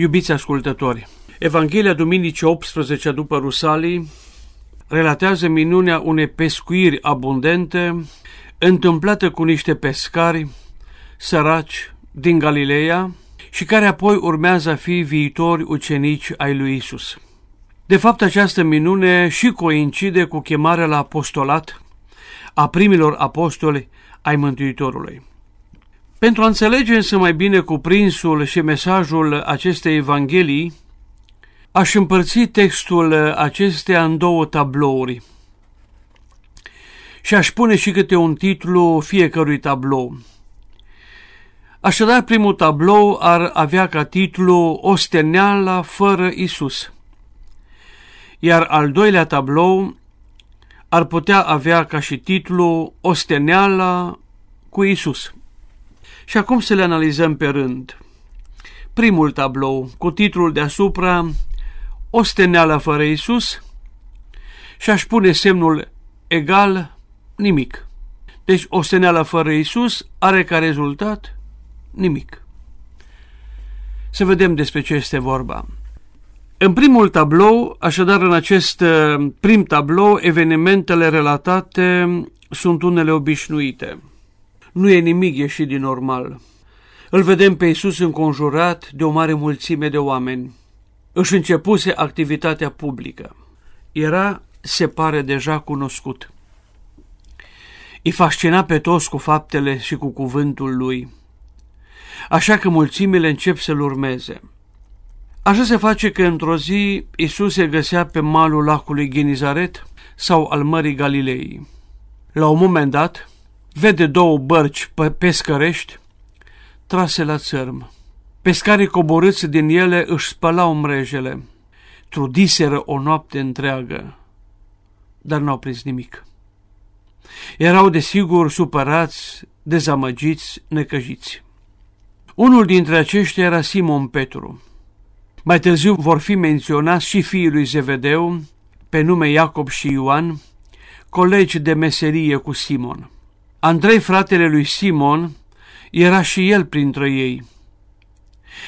Iubiți ascultători, Evanghelia Duminicii 18 după Rusalii relatează minunea unei pescuiri abundente întâmplată cu niște pescari săraci din Galileea și care apoi urmează a fi viitori ucenici ai lui Isus. De fapt, această minune și coincide cu chemarea la apostolat a primilor apostoli ai Mântuitorului. Pentru a înțelege însă mai bine cuprinsul și mesajul acestei Evanghelii, aș împărți textul acestea în două tablouri și aș pune și câte un titlu fiecărui tablou. Așadar, primul tablou ar avea ca titlu Osteneala fără Isus, iar al doilea tablou ar putea avea ca și titlu Osteneala cu Isus. Și acum să le analizăm pe rând. Primul tablou, cu titlul deasupra, Osteneala fără Isus, și aș pune semnul egal, nimic. Deci osteneala fără Isus are ca rezultat nimic. Să vedem despre ce este vorba. În primul tablou, așadar în acest uh, prim tablou, evenimentele relatate sunt unele obișnuite. Nu e nimic ieșit din normal. Îl vedem pe Iisus înconjurat de o mare mulțime de oameni. Își începuse activitatea publică. Era, se pare, deja cunoscut. Îi fascina pe toți cu faptele și cu cuvântul lui. Așa că mulțimile încep să-l urmeze. Așa se face că într-o zi Isus se găsea pe malul lacului Genizaret sau al Mării Galilei. La un moment dat, vede două bărci pescărești trase la țărm. Pescarii coborâți din ele își spălau mrejele. Trudiseră o noapte întreagă, dar n-au prins nimic. Erau desigur supărați, dezamăgiți, necăjiți. Unul dintre aceștia era Simon Petru. Mai târziu vor fi menționați și fiii lui Zevedeu, pe nume Iacob și Ioan, colegi de meserie cu Simon. Andrei, fratele lui Simon, era și el printre ei.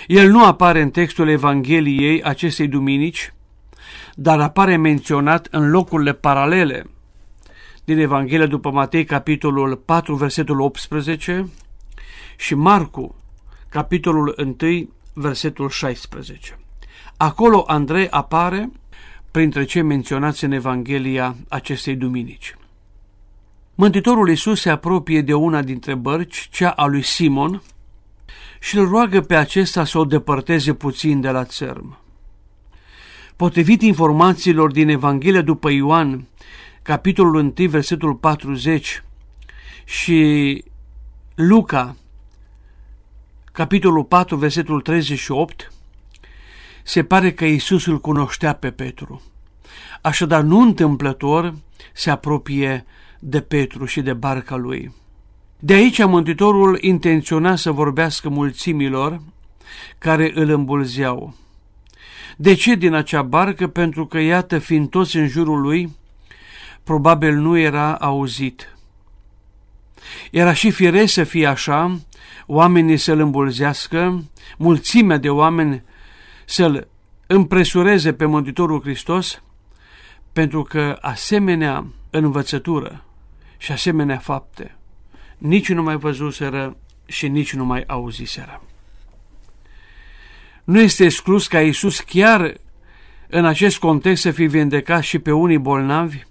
El nu apare în textul Evangheliei acestei duminici, dar apare menționat în locurile paralele din Evanghelia după Matei, capitolul 4, versetul 18 și Marcu, capitolul 1, versetul 16. Acolo Andrei apare printre cei menționați în Evanghelia acestei duminici. Mântuitorul Iisus se apropie de una dintre bărci, cea a lui Simon, și îl roagă pe acesta să o depărteze puțin de la țărm. Potrivit informațiilor din Evanghelia după Ioan, capitolul 1, versetul 40 și Luca, capitolul 4, versetul 38, se pare că Iisus îl cunoștea pe Petru. Așadar, nu întâmplător se apropie de Petru și de barca lui. De aici Mântuitorul intenționa să vorbească mulțimilor care îl îmbulzeau. De ce din acea barcă? Pentru că, iată, fiind toți în jurul lui, probabil nu era auzit. Era și firesc să fie așa, oamenii să-l îmbulzească, mulțimea de oameni să-l împresureze pe Mântuitorul Hristos, pentru că asemenea învățătură și asemenea fapte nici nu mai văzuseră și nici nu mai auziseră. Nu este exclus ca Iisus chiar în acest context să fi vindecat și pe unii bolnavi,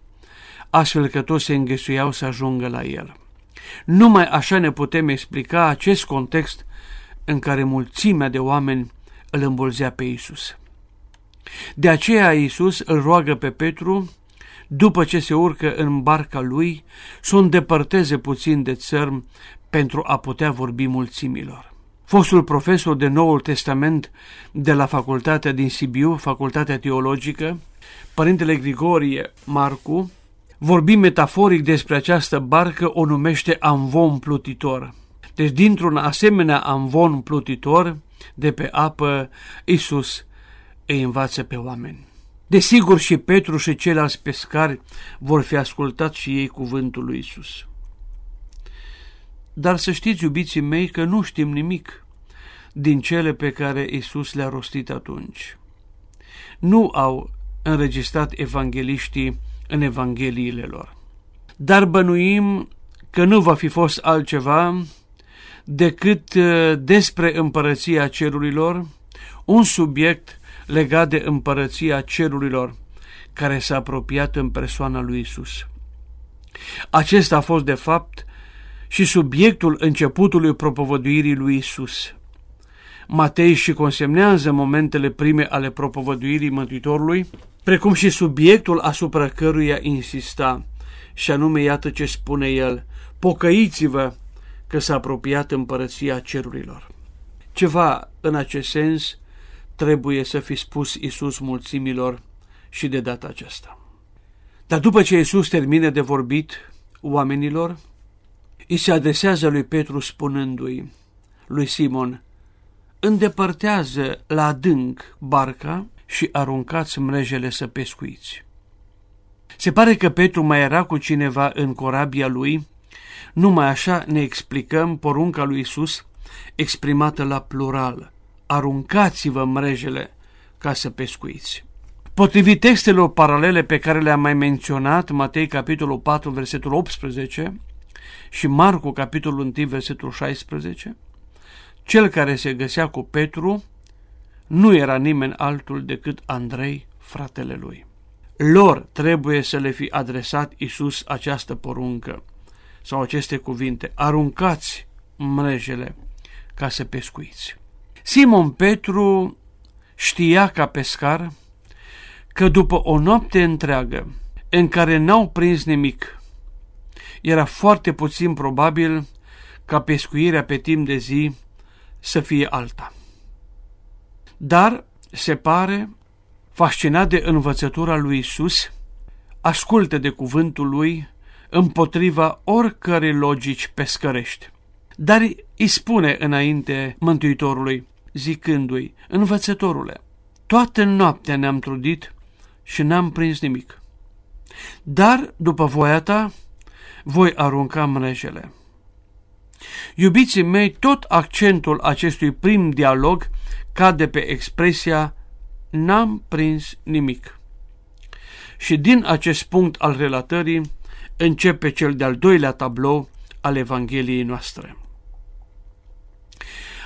astfel că toți se înghesuiau să ajungă la El. Numai așa ne putem explica acest context în care mulțimea de oameni îl îmbulzea pe Isus. De aceea Isus îl roagă pe Petru, după ce se urcă în barca lui, să o îndepărteze puțin de țărm pentru a putea vorbi mulțimilor. Fostul profesor de Noul Testament de la facultatea din Sibiu, facultatea teologică, părintele Grigorie Marcu, vorbi metaforic despre această barcă, o numește amvon plutitor. Deci dintr-un asemenea amvon plutitor, de pe apă, Isus îi învață pe oameni. Desigur și Petru și ceilalți pescari vor fi ascultat și ei cuvântul lui Isus. Dar să știți, iubiții mei, că nu știm nimic din cele pe care Isus le-a rostit atunci. Nu au înregistrat evangeliștii în evangheliile lor. Dar bănuim că nu va fi fost altceva decât uh, despre împărăția cerurilor, un subiect legat de împărăția cerurilor, care s-a apropiat în persoana lui Isus. Acesta a fost, de fapt, și subiectul începutului propovăduirii lui Isus. Matei și consemnează momentele prime ale propovăduirii Mântuitorului, precum și subiectul asupra căruia insista, și anume iată ce spune el, pocăiți-vă că s-a apropiat împărăția cerurilor. Ceva în acest sens trebuie să fi spus Isus mulțimilor și de data aceasta. Dar după ce Isus termine de vorbit oamenilor, îi se adresează lui Petru spunându-i, lui Simon, îndepărtează la adânc barca și aruncați mrejele să pescuiți. Se pare că Petru mai era cu cineva în corabia lui, numai așa ne explicăm porunca lui Isus exprimată la plural. Aruncați-vă mrejele ca să pescuiți. Potrivit textelor paralele pe care le-am mai menționat, Matei capitolul 4, versetul 18 și Marcu capitolul 1, versetul 16, cel care se găsea cu Petru nu era nimeni altul decât Andrei, fratele lui. Lor trebuie să le fi adresat Isus această poruncă sau aceste cuvinte, aruncați mrejele ca să pescuiți. Simon Petru știa ca pescar că după o noapte întreagă în care n-au prins nimic, era foarte puțin probabil ca pescuirea pe timp de zi să fie alta. Dar, se pare, fascinat de învățătura lui Isus, ascultă de cuvântul lui împotriva oricărei logici pescărești. Dar îi spune înainte Mântuitorului, zicându-i, învățătorule, toată noaptea ne-am trudit și n-am prins nimic. Dar, după voia ta, voi arunca mrejele. Iubiții mei, tot accentul acestui prim dialog cade pe expresia n-am prins nimic. Și din acest punct al relatării începe cel de-al doilea tablou al Evangheliei noastre.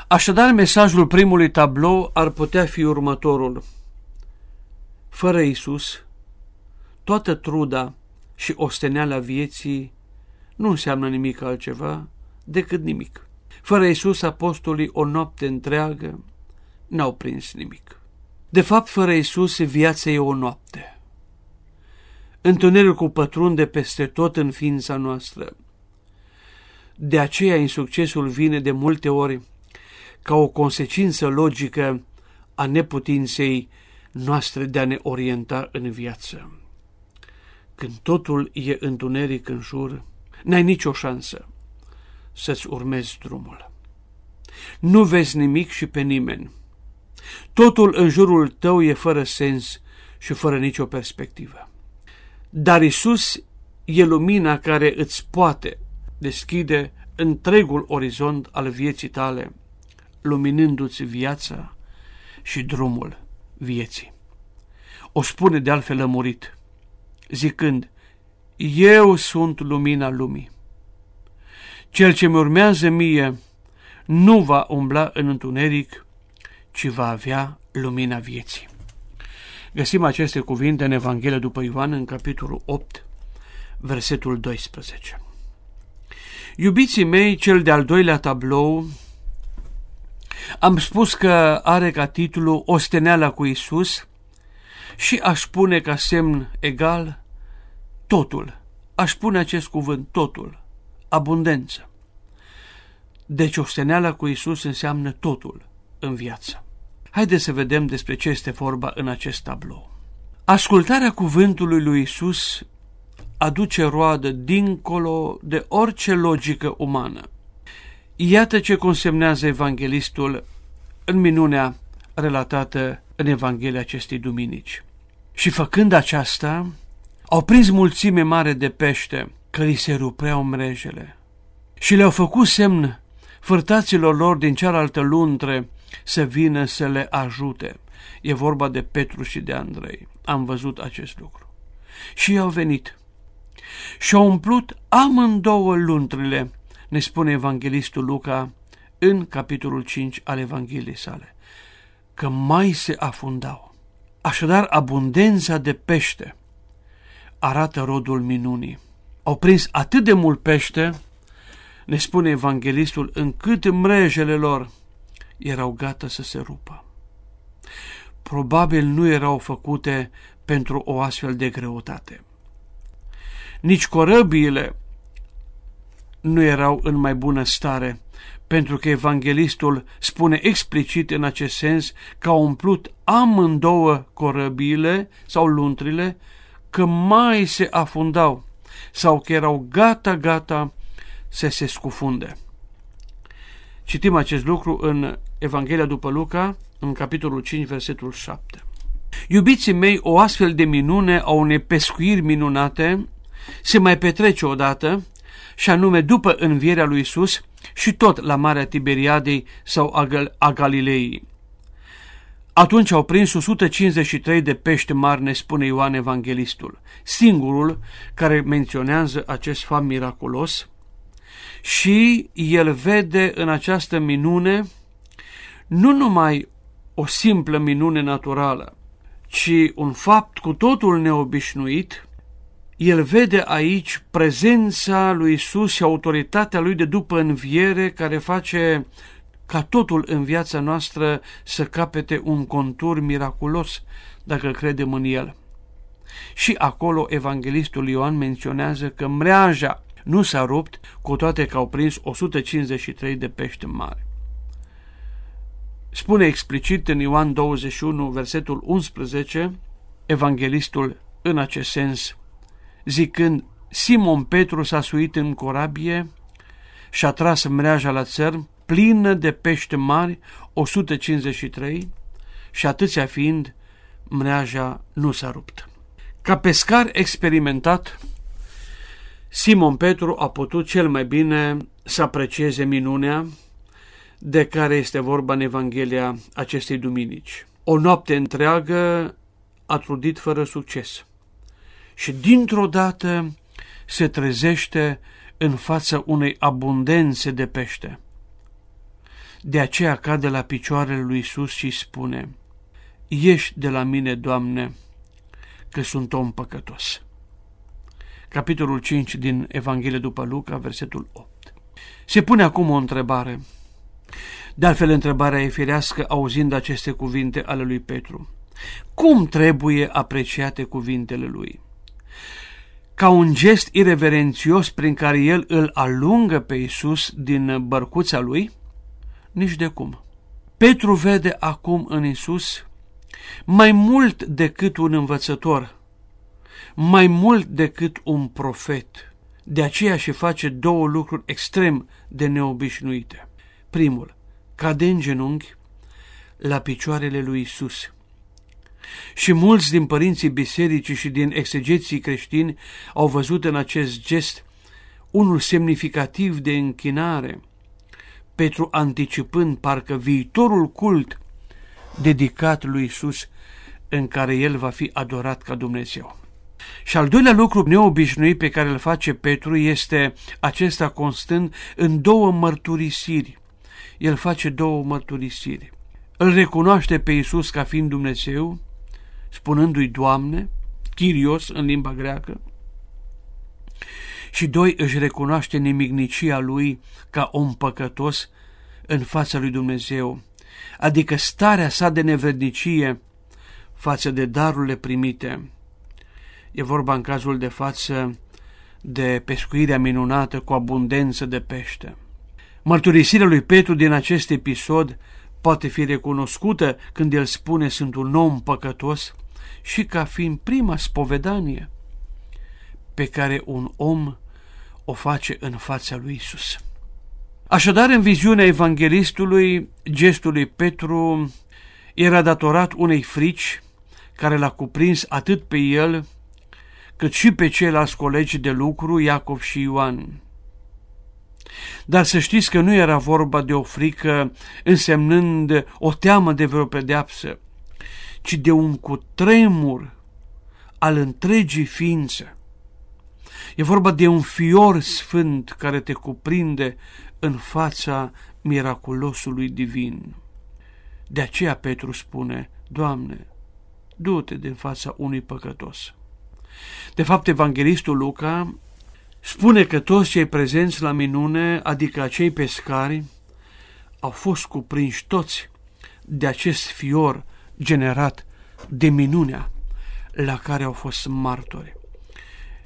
Așadar, mesajul primului tablou ar putea fi următorul. Fără Isus, toată truda și osteneala vieții nu înseamnă nimic altceva decât nimic. Fără Isus, apostolii o noapte întreagă n-au prins nimic. De fapt, fără Isus, viața e o noapte. Întunericul pătrunde peste tot în ființa noastră. De aceea, insuccesul vine de multe ori ca o consecință logică a neputinței noastre de a ne orienta în viață. Când totul e întuneric în jur, n-ai nicio șansă să-ți urmezi drumul. Nu vezi nimic și pe nimeni. Totul în jurul tău e fără sens și fără nicio perspectivă. Dar Isus e lumina care îți poate deschide întregul orizont al vieții tale, luminându-ți viața și drumul vieții. O spune de altfel lămurit, zicând, Eu sunt lumina lumii. Cel ce mi urmează mie nu va umbla în întuneric, ci va avea lumina vieții. Găsim aceste cuvinte în Evanghelia după Ioan, în capitolul 8, versetul 12. Iubiții mei, cel de-al doilea tablou, am spus că are ca titlu Osteneala cu Isus și aș pune ca semn egal totul. Aș pune acest cuvânt, totul, abundență. Deci osteneala cu Isus înseamnă totul în viață. Haideți să vedem despre ce este vorba în acest tablou. Ascultarea cuvântului lui Isus aduce roadă dincolo de orice logică umană. Iată ce consemnează evanghelistul în minunea relatată în Evanghelia acestei duminici. Și făcând aceasta, au prins mulțime mare de pește, că li se rupreau mrejele. Și le-au făcut semn fârtaților lor din cealaltă luntre să vină să le ajute. E vorba de Petru și de Andrei. Am văzut acest lucru. Și au venit. Și au umplut amândouă luntrile, ne spune evanghelistul Luca în capitolul 5 al Evangheliei sale, că mai se afundau. Așadar, abundența de pește arată rodul minunii. Au prins atât de mult pește, ne spune evanghelistul, încât mrejele lor erau gata să se rupă. Probabil nu erau făcute pentru o astfel de greutate. Nici corăbiile nu erau în mai bună stare, pentru că evanghelistul spune explicit în acest sens că au umplut amândouă corăbiile sau luntrile, că mai se afundau sau că erau gata-gata să se scufunde. Citim acest lucru în Evanghelia după Luca, în capitolul 5, versetul 7. Iubiții mei, o astfel de minune a unei pescuiri minunate se mai petrece odată, și anume după învierea lui Isus și tot la Marea Tiberiadei sau a, Gal a Galilei. Atunci au prins 153 de pești mari, ne spune Ioan Evanghelistul, singurul care menționează acest fapt miraculos, și el vede în această minune nu numai o simplă minune naturală, ci un fapt cu totul neobișnuit, el vede aici prezența lui Isus și autoritatea lui de după înviere care face ca totul în viața noastră să capete un contur miraculos dacă credem în el. Și acolo evanghelistul Ioan menționează că mreaja nu s-a rupt, cu toate că au prins 153 de pești mari. Spune explicit în Ioan 21, versetul 11, evanghelistul în acest sens, zicând, Simon Petru s-a suit în corabie și a tras mreaja la țărm, plină de pește mari, 153, și atâția fiind, mreaja nu s-a rupt. Ca pescar experimentat, Simon Petru a putut cel mai bine să aprecieze minunea de care este vorba în Evanghelia acestei duminici. O noapte întreagă a trudit fără succes și dintr-o dată se trezește în fața unei abundențe de pește. De aceea cade la picioarele lui Isus și spune, Ieși de la mine, Doamne, că sunt om păcătos. Capitolul 5 din Evanghelie după Luca, versetul 8. Se pune acum o întrebare. De altfel, întrebarea e firească auzind aceste cuvinte ale lui Petru. Cum trebuie apreciate cuvintele lui? Ca un gest ireverențios prin care el îl alungă pe Isus din bărcuța lui? Nici de cum. Petru vede acum în Isus mai mult decât un învățător, mai mult decât un profet. De aceea și face două lucruri extrem de neobișnuite. Primul, cade în genunchi la picioarele lui Isus. Și mulți din părinții bisericii și din exegeții creștini au văzut în acest gest unul semnificativ de închinare, Petru anticipând parcă viitorul cult dedicat lui Isus în care el va fi adorat ca Dumnezeu. Și al doilea lucru neobișnuit pe care îl face Petru este acesta constând în două mărturisiri. El face două mărturisiri. Îl recunoaște pe Isus ca fiind Dumnezeu, spunându-i Doamne, Chirios în limba greacă, și doi, își recunoaște nimicnicia lui ca om păcătos în fața lui Dumnezeu, adică starea sa de nevrednicie față de darurile primite. E vorba în cazul de față de pescuirea minunată cu abundență de pește. Mărturisirea lui Petru din acest episod poate fi recunoscută când el spune sunt un om păcătos și ca fiind prima spovedanie pe care un om o face în fața lui Isus. Așadar, în viziunea evanghelistului, gestul lui Petru era datorat unei frici care l-a cuprins atât pe el, cât și pe ceilalți colegi de lucru, Iacov și Ioan. Dar să știți că nu era vorba de o frică însemnând o teamă de vreo pedeapsă, ci de un cutremur al întregii ființe. E vorba de un fior sfânt care te cuprinde în fața miraculosului divin. De aceea Petru spune, Doamne, du-te din fața unui păcătos. De fapt, evanghelistul Luca spune că toți cei prezenți la minune, adică acei pescari, au fost cuprinși toți de acest fior generat de minunea la care au fost martori.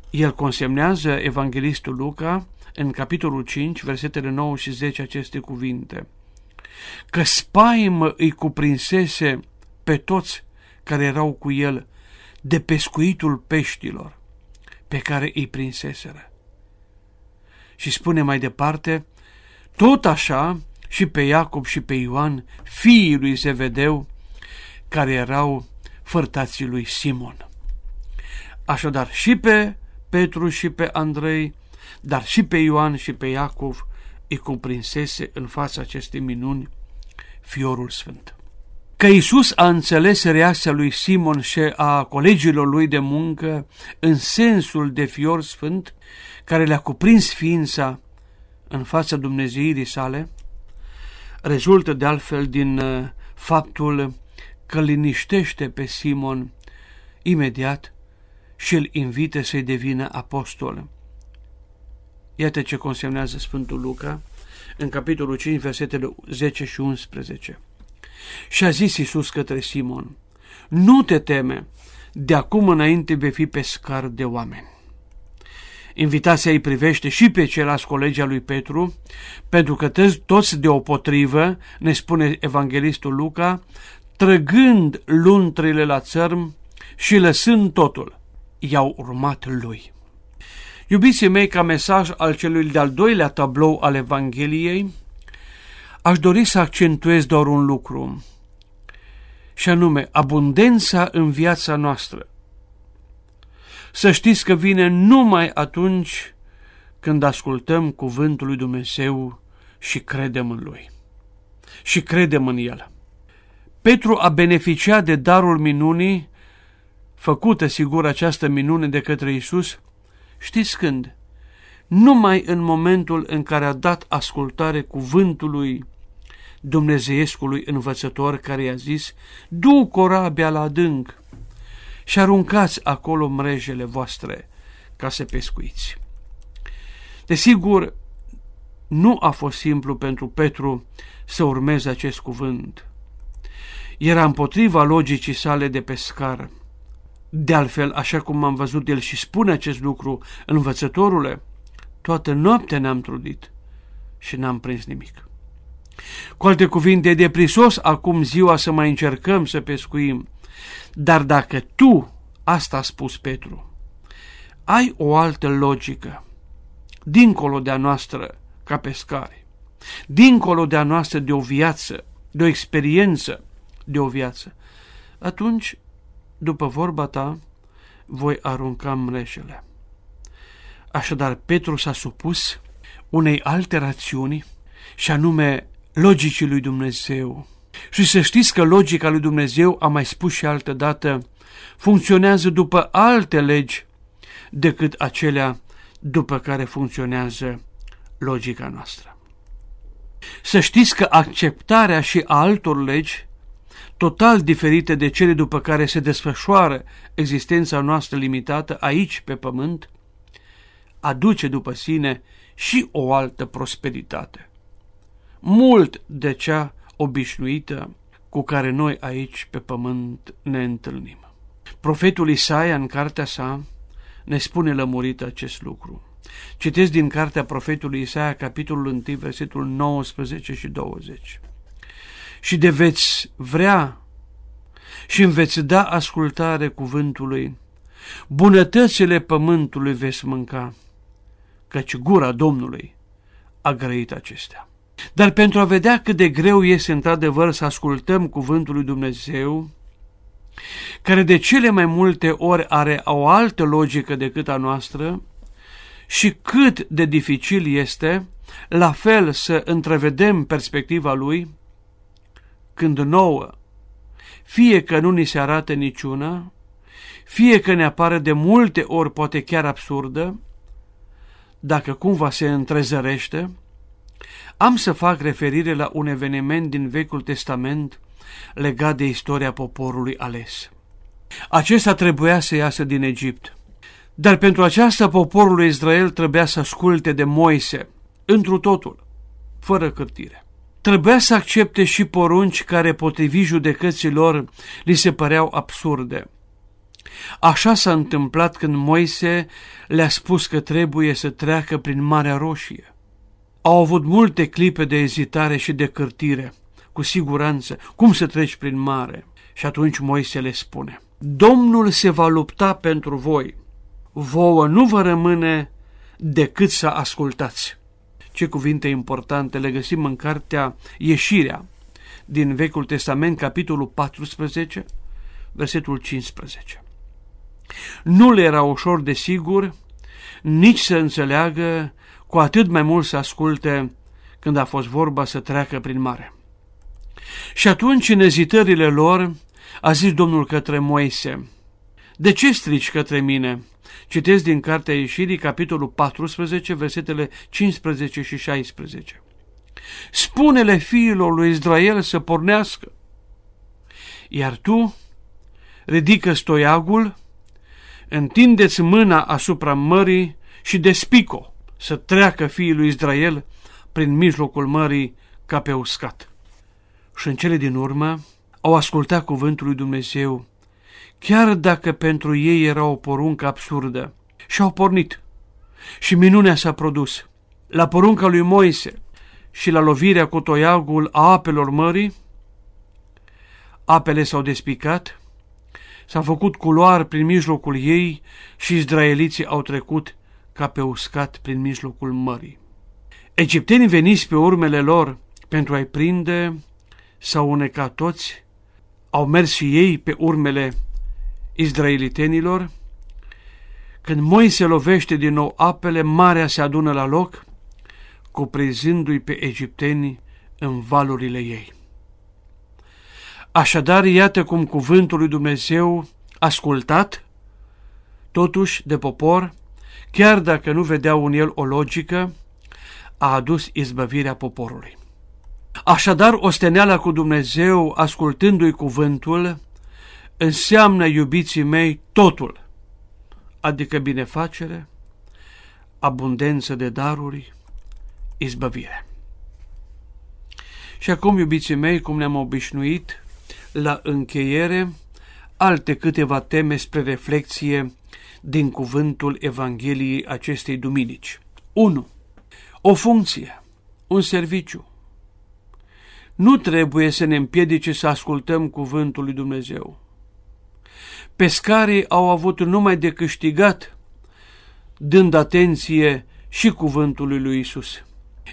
El consemnează evanghelistul Luca în capitolul 5, versetele 9 și 10 aceste cuvinte. Că spaimă îi cuprinsese pe toți care erau cu el de pescuitul peștilor pe care îi prinseseră. Și spune mai departe, tot așa și pe Iacob și pe Ioan, fiii lui Zevedeu, care erau fărtații lui Simon. Așadar, și pe Petru și pe Andrei, dar și pe Ioan și pe Iacov îi cuprinsese în fața acestei minuni fiorul sfânt. Că Isus a înțeles reacția lui Simon și a colegilor lui de muncă în sensul de fior sfânt care le-a cuprins ființa în fața Dumnezeirii sale, rezultă de altfel din uh, faptul că liniștește pe Simon imediat și îl invită să-i devină apostol. Iată ce consemnează Sfântul Luca în capitolul 5, versetele 10 și 11. Și a zis Iisus către Simon, nu te teme, de acum înainte vei fi pescar de oameni. Invitația îi privește și pe ceilalți colegi lui Petru, pentru că toți deopotrivă, ne spune evanghelistul Luca, trăgând luntrile la țărm și lăsând totul, i-au urmat lui. Iubiții mei, ca mesaj al celui de-al doilea tablou al Evangheliei, aș dori să accentuez doar un lucru, și anume abundența în viața noastră. Să știți că vine numai atunci când ascultăm cuvântul lui Dumnezeu și credem în Lui. Și credem în El. Petru a beneficiat de darul minunii, făcută sigur această minune de către Isus, știți când? Numai în momentul în care a dat ascultare cuvântului dumnezeiescului învățător care i-a zis, du corabia la adânc și aruncați acolo mrejele voastre ca să pescuiți. Desigur, nu a fost simplu pentru Petru să urmeze acest cuvânt. Era împotriva logicii sale de pescar. De altfel, așa cum am văzut el și spune acest lucru, învățătorule, toată noaptea ne-am trudit și n-am prins nimic. Cu alte cuvinte, e deprisos acum ziua să mai încercăm să pescuim. Dar dacă tu, asta a spus Petru, ai o altă logică, dincolo de a noastră ca pescari, dincolo de a noastră de o viață, de o experiență de o viață, atunci, după vorba ta, voi arunca mreșele. Așadar, Petru s-a supus unei alte rațiuni și anume logicii lui Dumnezeu. Și să știți că logica lui Dumnezeu, am mai spus și altă dată, funcționează după alte legi decât acelea după care funcționează logica noastră. Să știți că acceptarea și a altor legi, total diferite de cele după care se desfășoară existența noastră limitată aici pe pământ, aduce după sine și o altă prosperitate mult de cea obișnuită cu care noi aici pe pământ ne întâlnim. Profetul Isaia în cartea sa ne spune lămurit acest lucru. Citesc din cartea profetului Isaia, capitolul 1, versetul 19 și 20. Și de veți vrea și îmi veți da ascultare cuvântului, bunătățile pământului veți mânca, căci gura Domnului a grăit acestea. Dar pentru a vedea cât de greu este într-adevăr să ascultăm cuvântul lui Dumnezeu, care de cele mai multe ori are o altă logică decât a noastră, și cât de dificil este, la fel să întrevedem perspectiva lui, când nouă, fie că nu ni se arată niciuna, fie că ne apare de multe ori, poate chiar absurdă, dacă cumva se întrezărește, am să fac referire la un eveniment din Vechiul Testament legat de istoria poporului ales. Acesta trebuia să iasă din Egipt. Dar pentru aceasta poporul Israel trebuia să asculte de Moise, întru totul, fără cârtire. Trebuia să accepte și porunci care, potrivit judecăților, li se păreau absurde. Așa s-a întâmplat când Moise le-a spus că trebuie să treacă prin Marea Roșie. Au avut multe clipe de ezitare și de cârtire, cu siguranță, cum să treci prin mare. Și atunci Moise le spune, Domnul se va lupta pentru voi, vouă nu vă rămâne decât să ascultați. Ce cuvinte importante le găsim în cartea Ieșirea din Vechiul Testament, capitolul 14, versetul 15. Nu le era ușor de sigur nici să înțeleagă, cu atât mai mult să asculte când a fost vorba să treacă prin mare. Și atunci, în ezitările lor, a zis Domnul către Moise, De ce strici către mine? Citesc din Cartea Ieșirii, capitolul 14, versetele 15 și 16. Spune-le fiilor lui Israel să pornească, iar tu ridică stoiagul, întindeți mâna asupra mării și despico să treacă fiii lui Israel prin mijlocul mării ca pe uscat. Și în cele din urmă au ascultat cuvântul lui Dumnezeu chiar dacă pentru ei era o poruncă absurdă. Și au pornit. Și minunea s-a produs. La porunca lui Moise și la lovirea cu toiagul a apelor mării, apele s-au despicat, s-a făcut culoar prin mijlocul ei și izraeliții au trecut ca pe uscat prin mijlocul mării. Egiptenii veniți pe urmele lor pentru a-i prinde, s-au unecat toți, au mers și ei pe urmele izraelitenilor, când Moise lovește din nou apele, marea se adună la loc, cuprinzându-i pe egipteni în valurile ei. Așadar, iată cum cuvântul lui Dumnezeu, ascultat, totuși de popor, chiar dacă nu vedeau în el o logică, a adus izbăvirea poporului. Așadar, osteneala cu Dumnezeu, ascultându-i cuvântul, înseamnă, iubiții mei, totul, adică binefacere, abundență de daruri, izbăvire. Și acum, iubiții mei, cum ne-am obișnuit, la încheiere, alte câteva teme spre reflexie din cuvântul Evangheliei acestei duminici. 1. O funcție, un serviciu. Nu trebuie să ne împiedice să ascultăm cuvântul lui Dumnezeu. Pescarii au avut numai de câștigat, dând atenție și cuvântului lui Isus.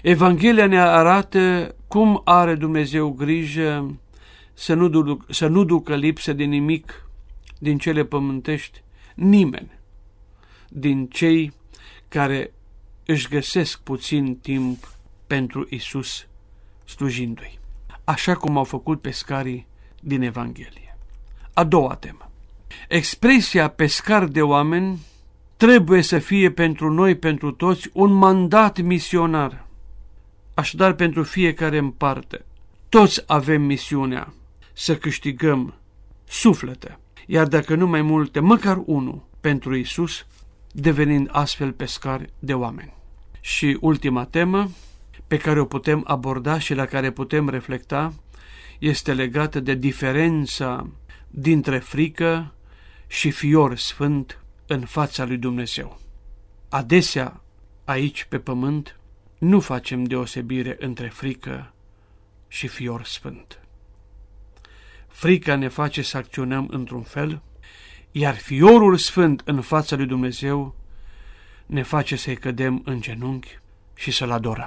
Evanghelia ne arată cum are Dumnezeu grijă să nu, duc, să nu ducă lipsă de nimic din cele pământești nimeni din cei care își găsesc puțin timp pentru Isus slujindu-i, așa cum au făcut pescarii din Evanghelie. A doua temă. Expresia pescar de oameni trebuie să fie pentru noi, pentru toți, un mandat misionar. Așadar, pentru fiecare în parte, toți avem misiunea să câștigăm suflete, iar dacă nu mai multe, măcar unul pentru Isus, devenind astfel pescari de oameni. Și ultima temă pe care o putem aborda și la care putem reflecta este legată de diferența dintre frică și fior sfânt în fața lui Dumnezeu. Adesea, aici pe pământ, nu facem deosebire între frică și fior sfânt. Frica ne face să acționăm într-un fel, iar fiorul sfânt în fața lui Dumnezeu ne face să-i cădem în genunchi și să-L adorăm.